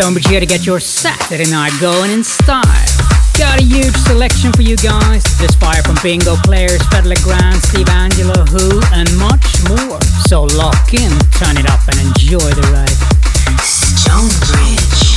Stonebridge here to get your Saturday night going in style. Got a huge selection for you guys. This fire from Bingo Players, Grand, Steve Angello, Who, and much more. So lock in, turn it up, and enjoy the ride. Stonebridge.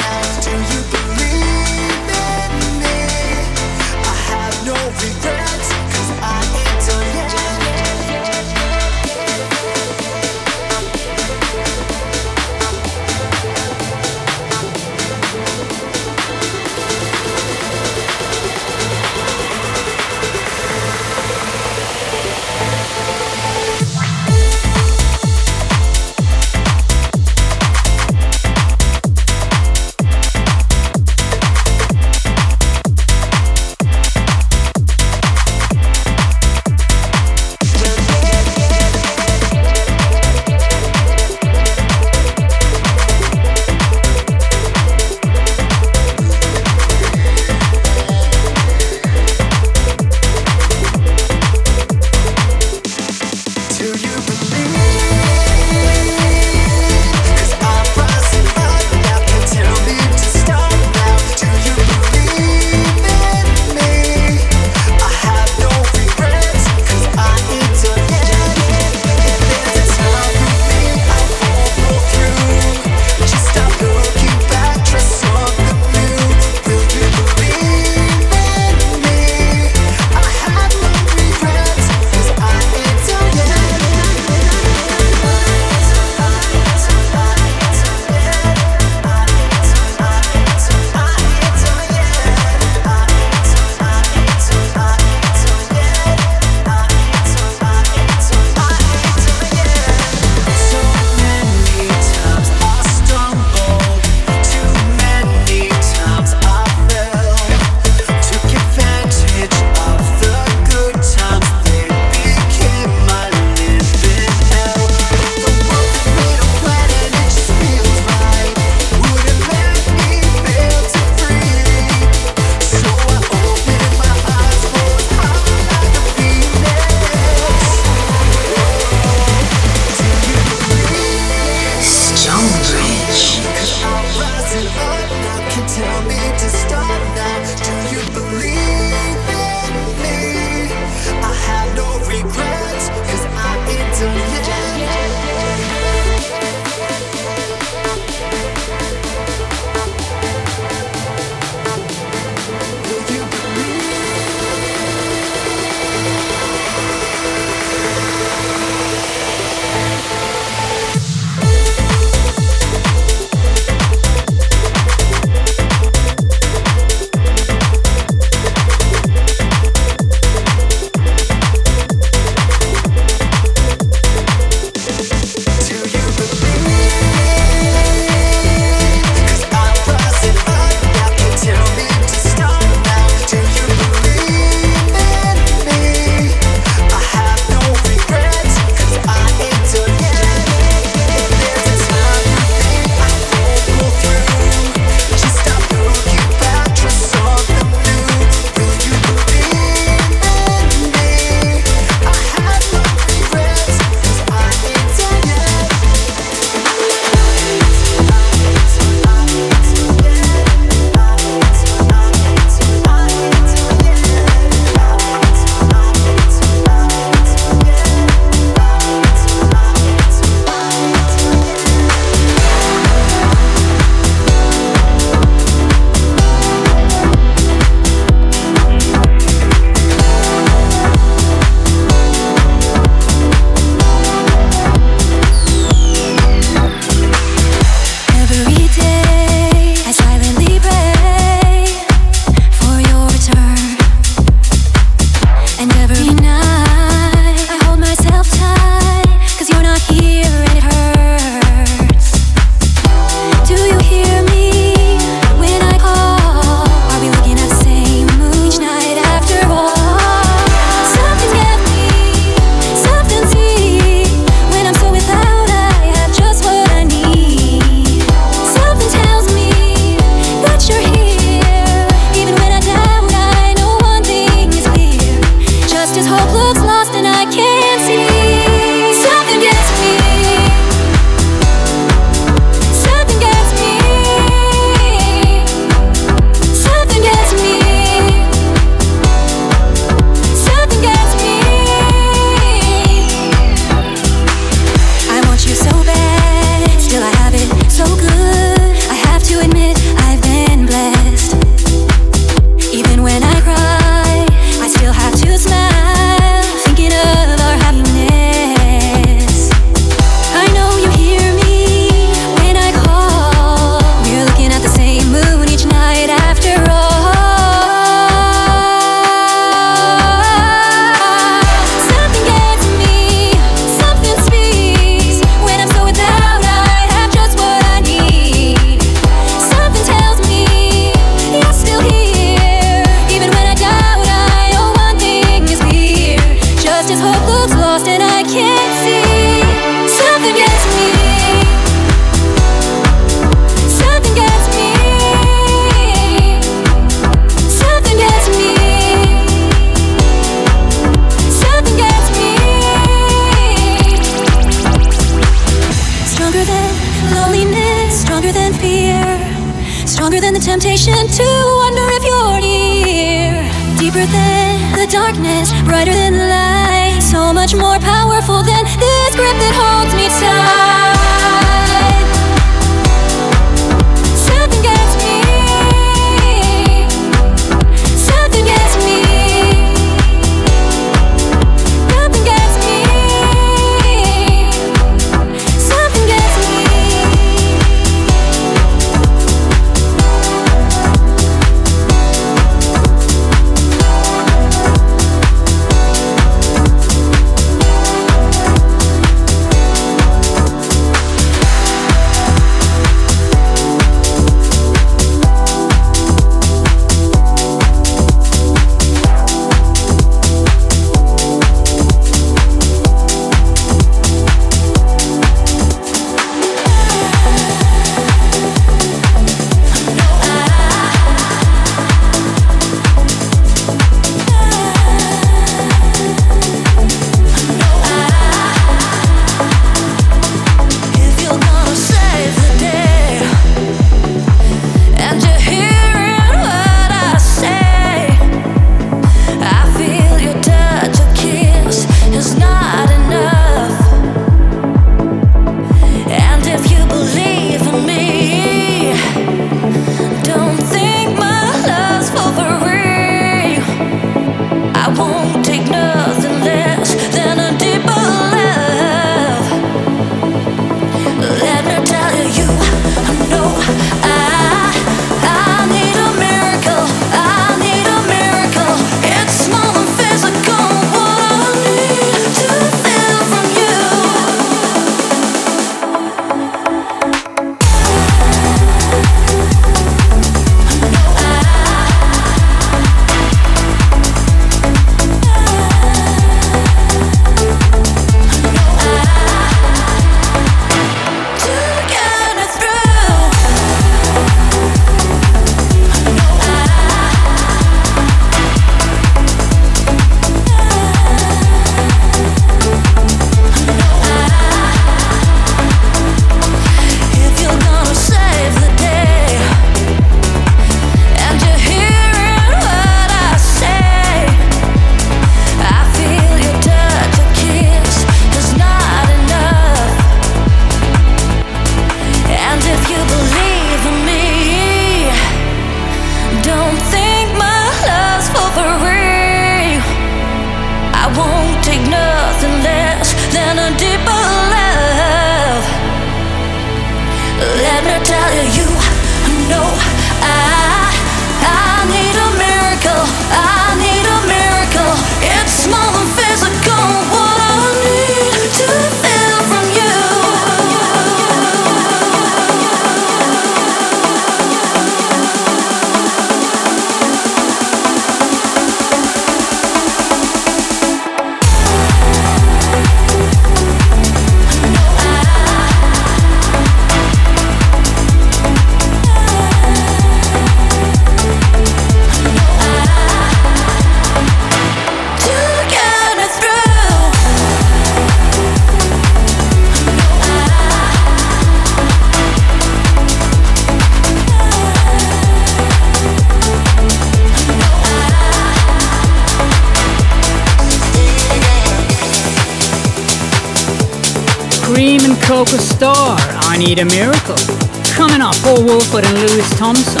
Coming up, Paul Woolford and Louis Thompson,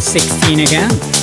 16 again.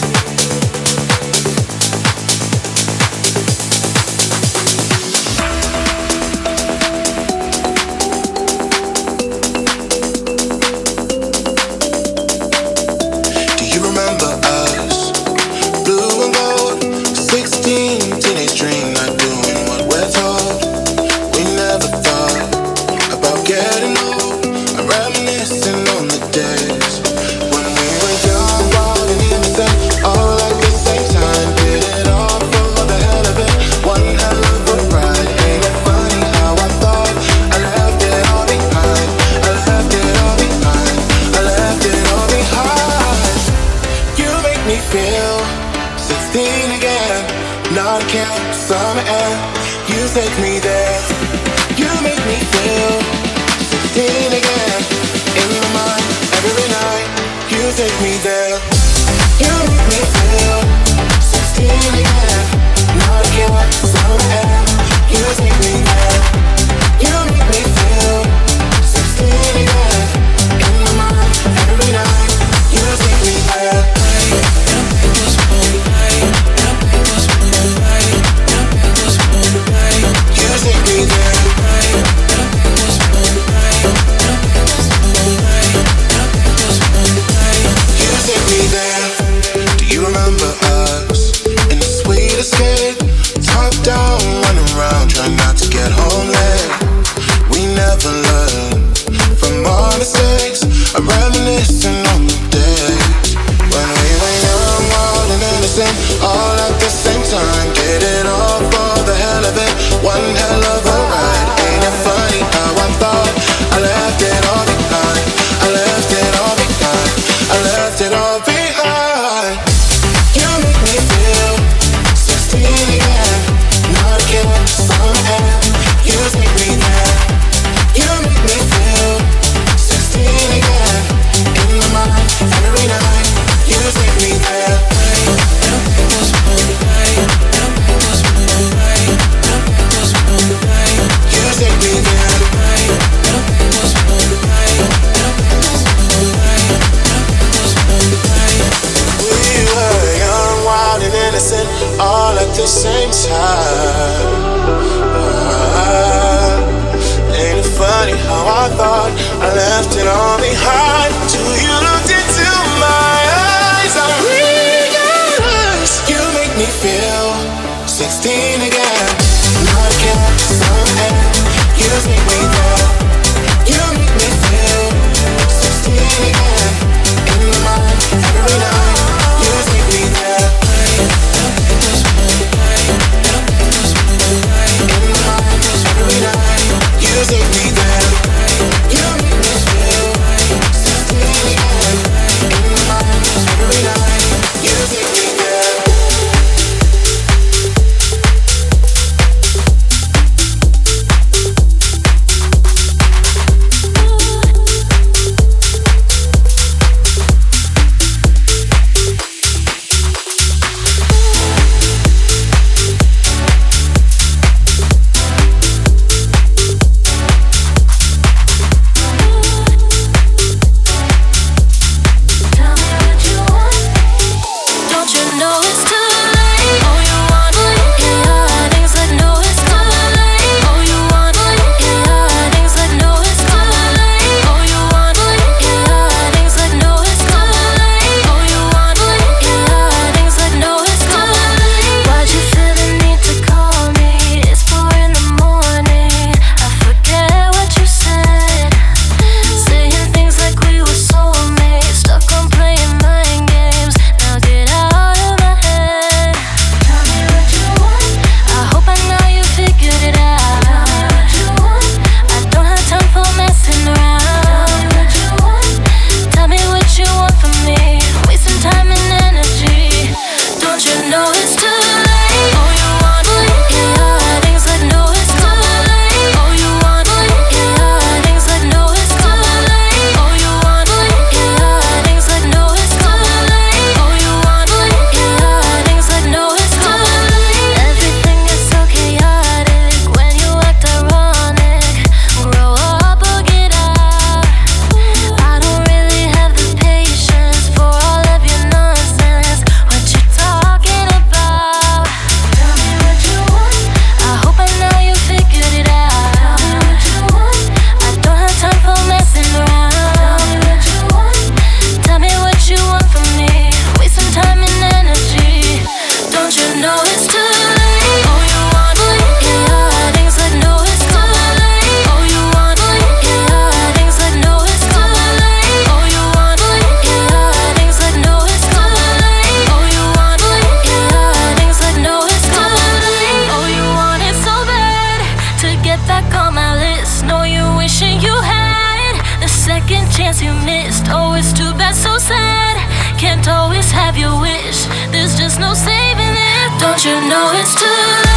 your wish. There's just no saving it. Don't you know it's too late?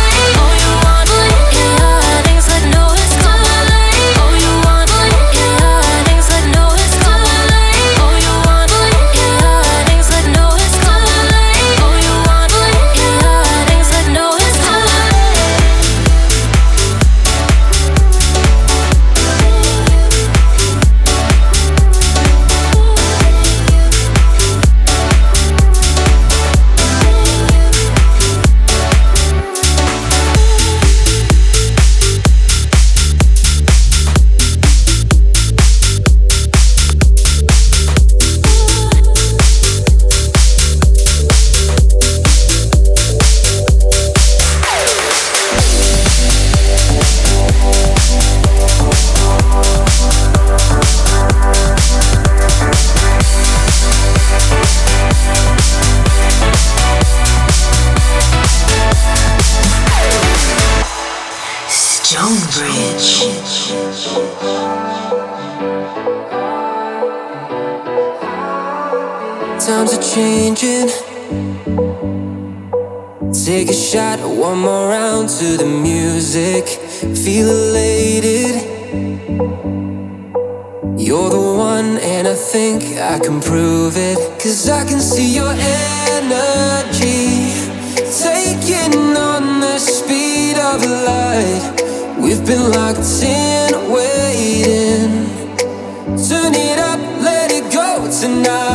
Tonight.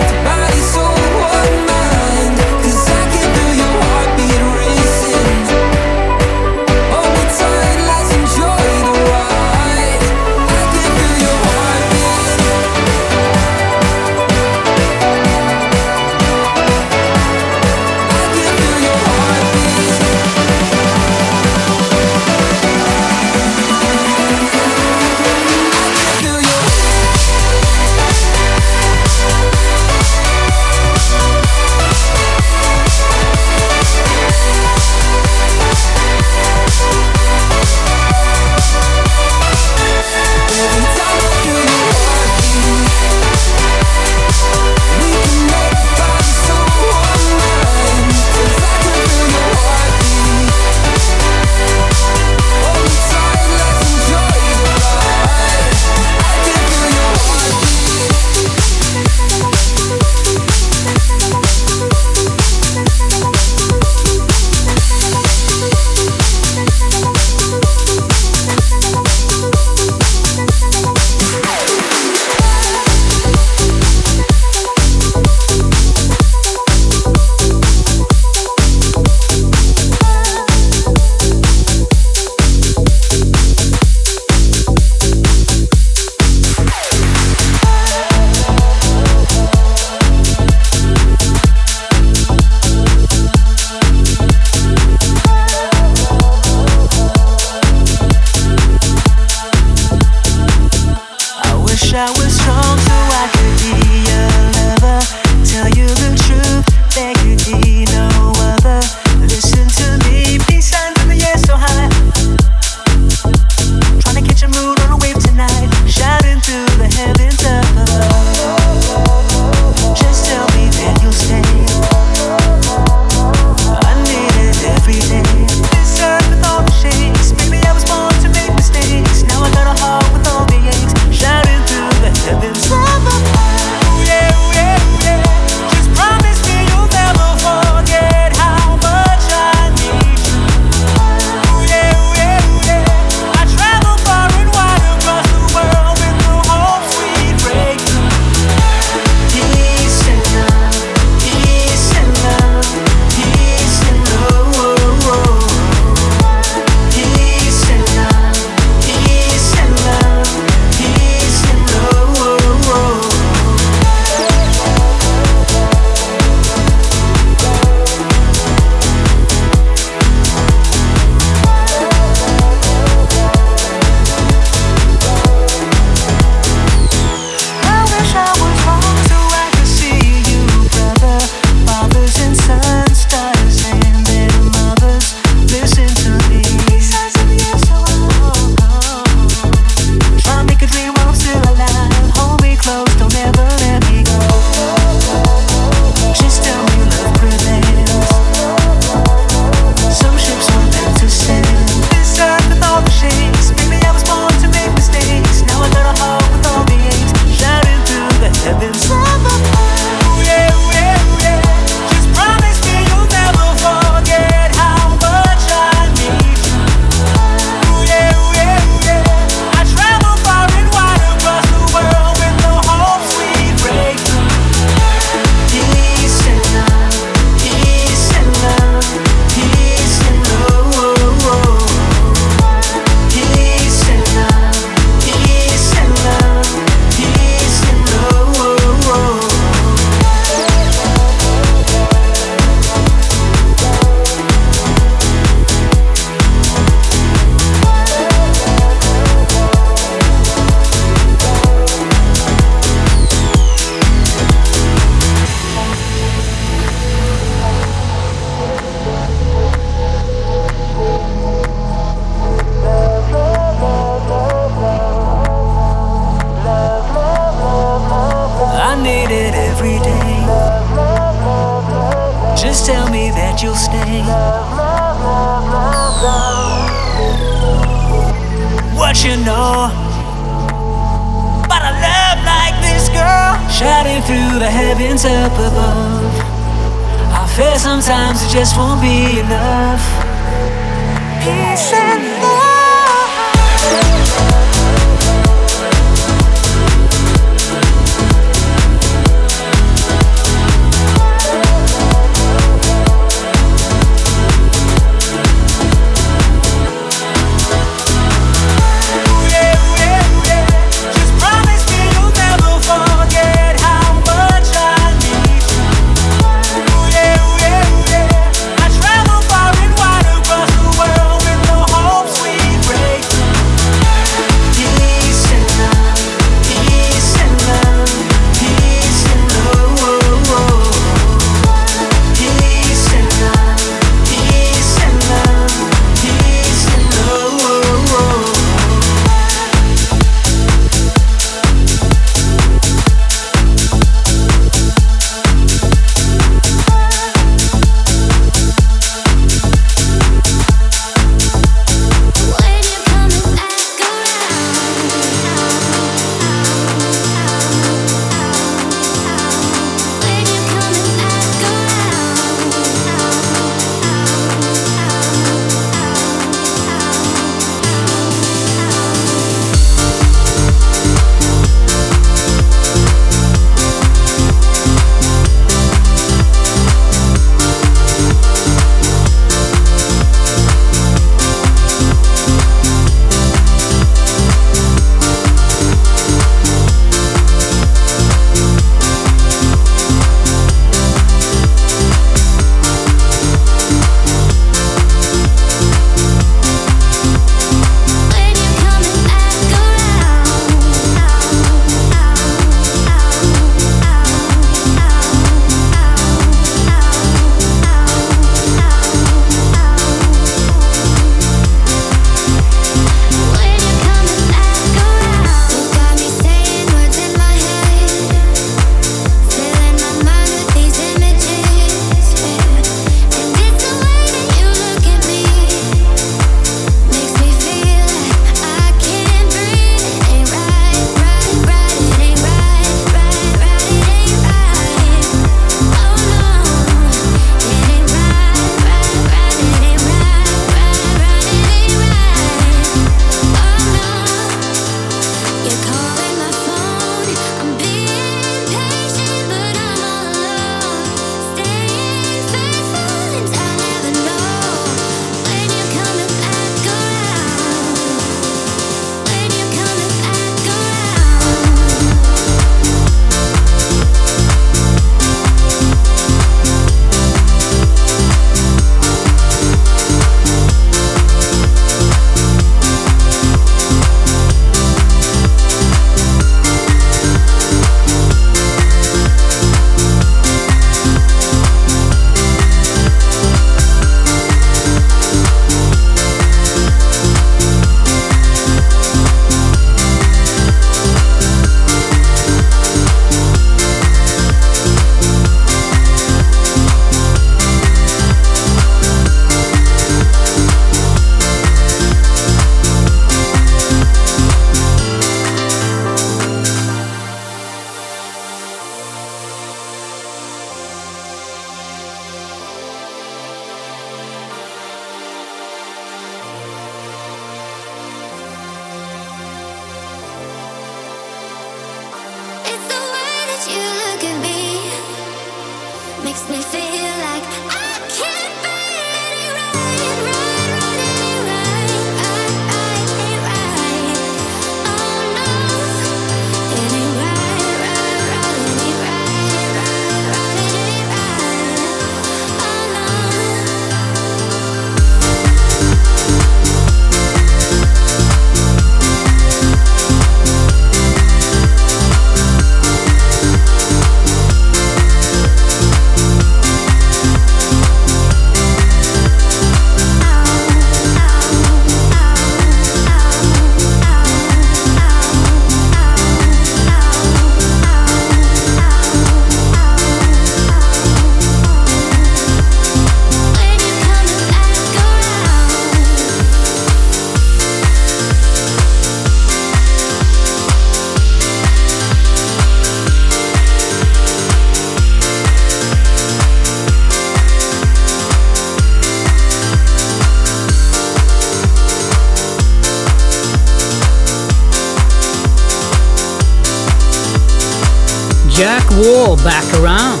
Jack Wall back around.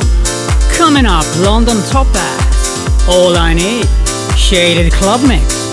Coming up, London Top Topaz. All I Need. Shaded Club Mix.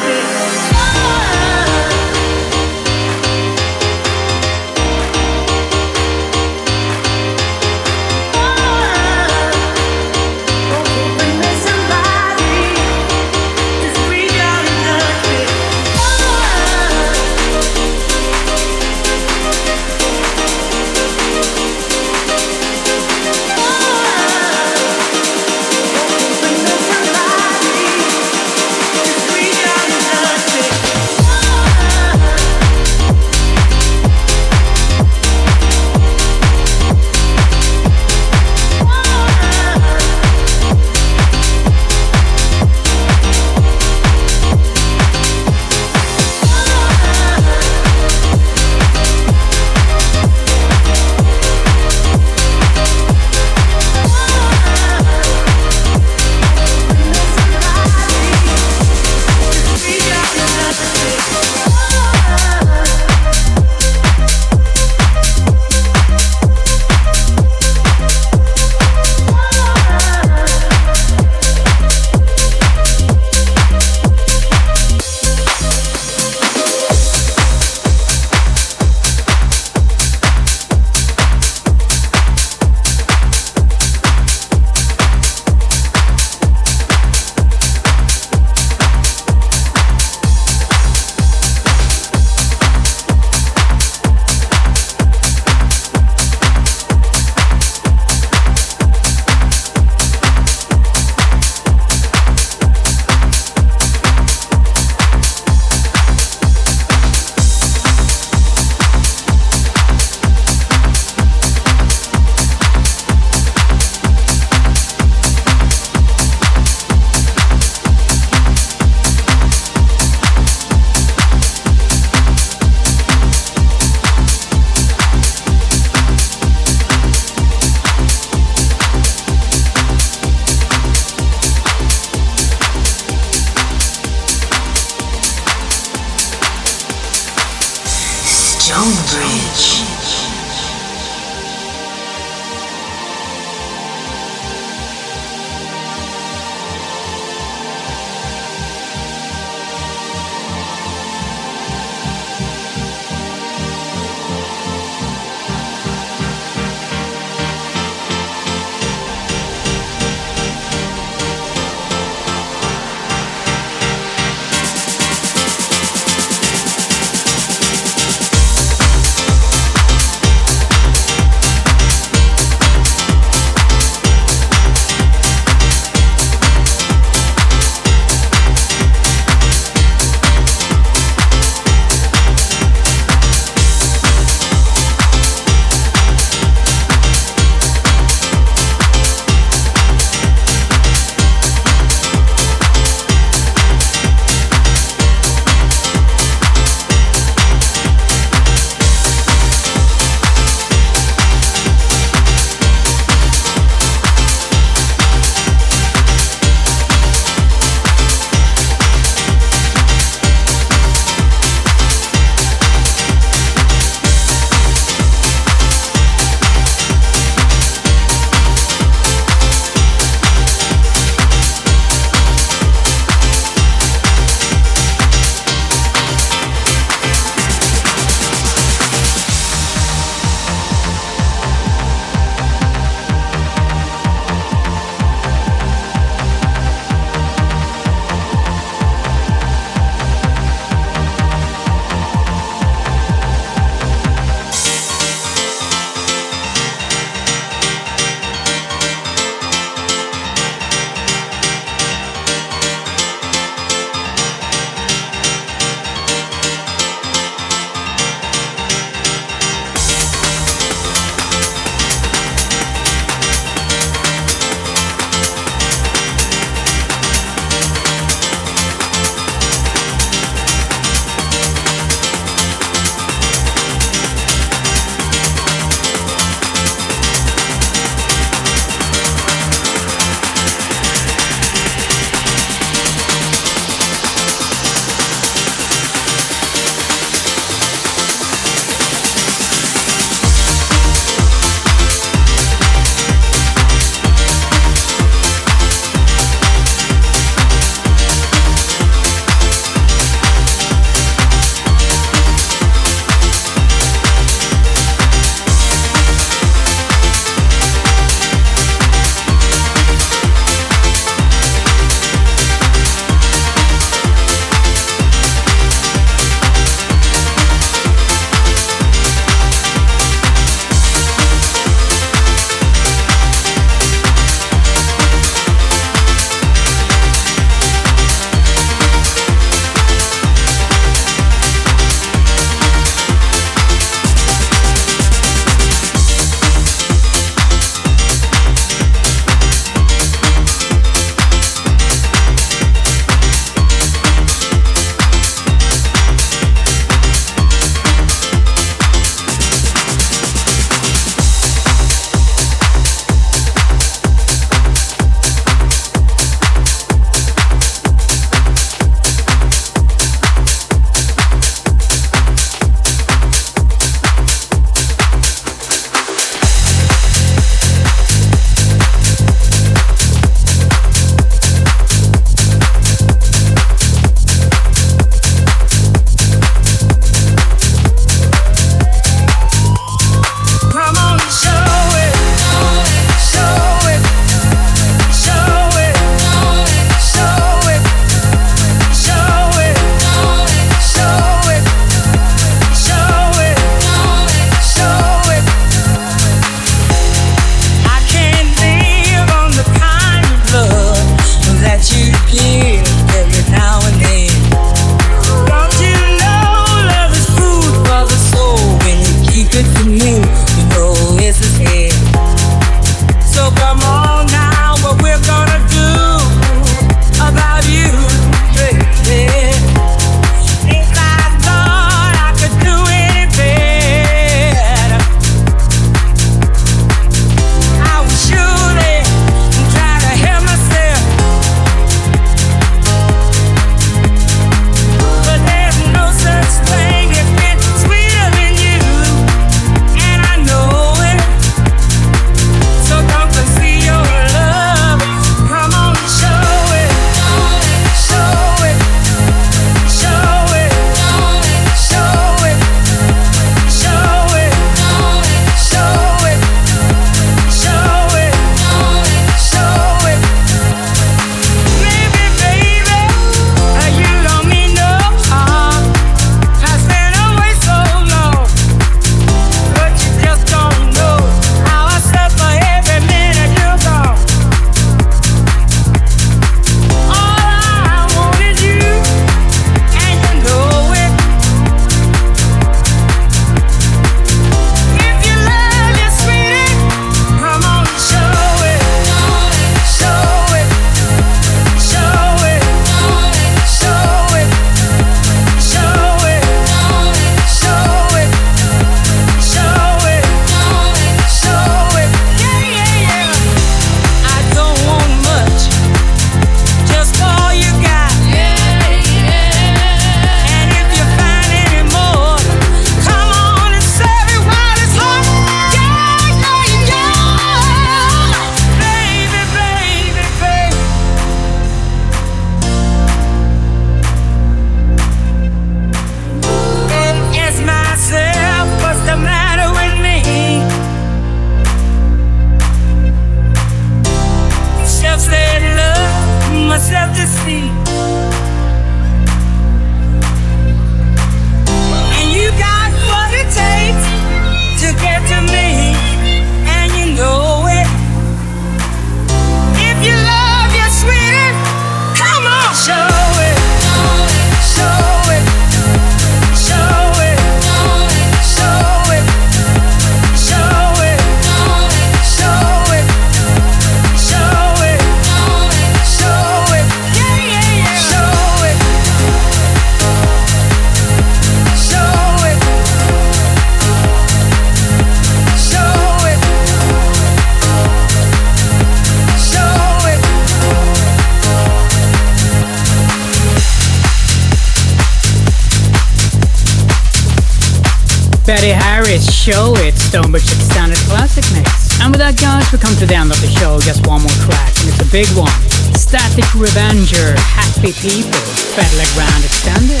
Big one. Static Revenger, Happy People, Fedde Le Grand Extended.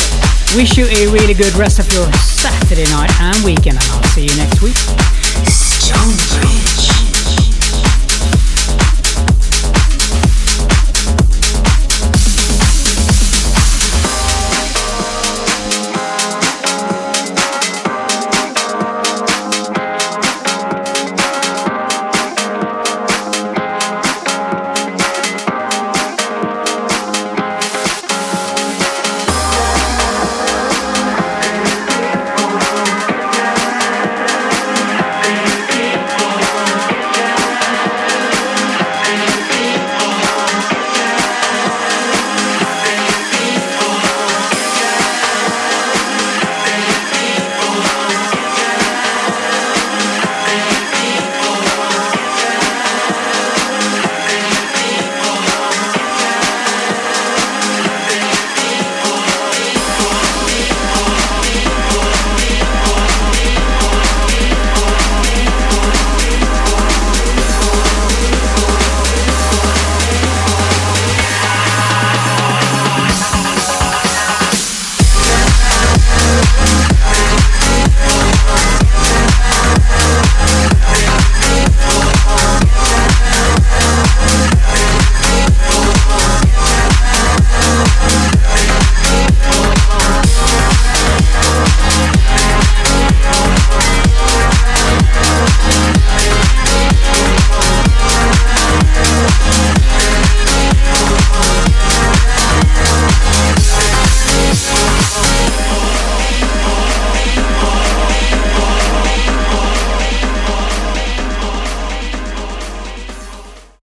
Wish you a really good rest of your Saturday night and weekend, and I'll see you next week. StoneBridge.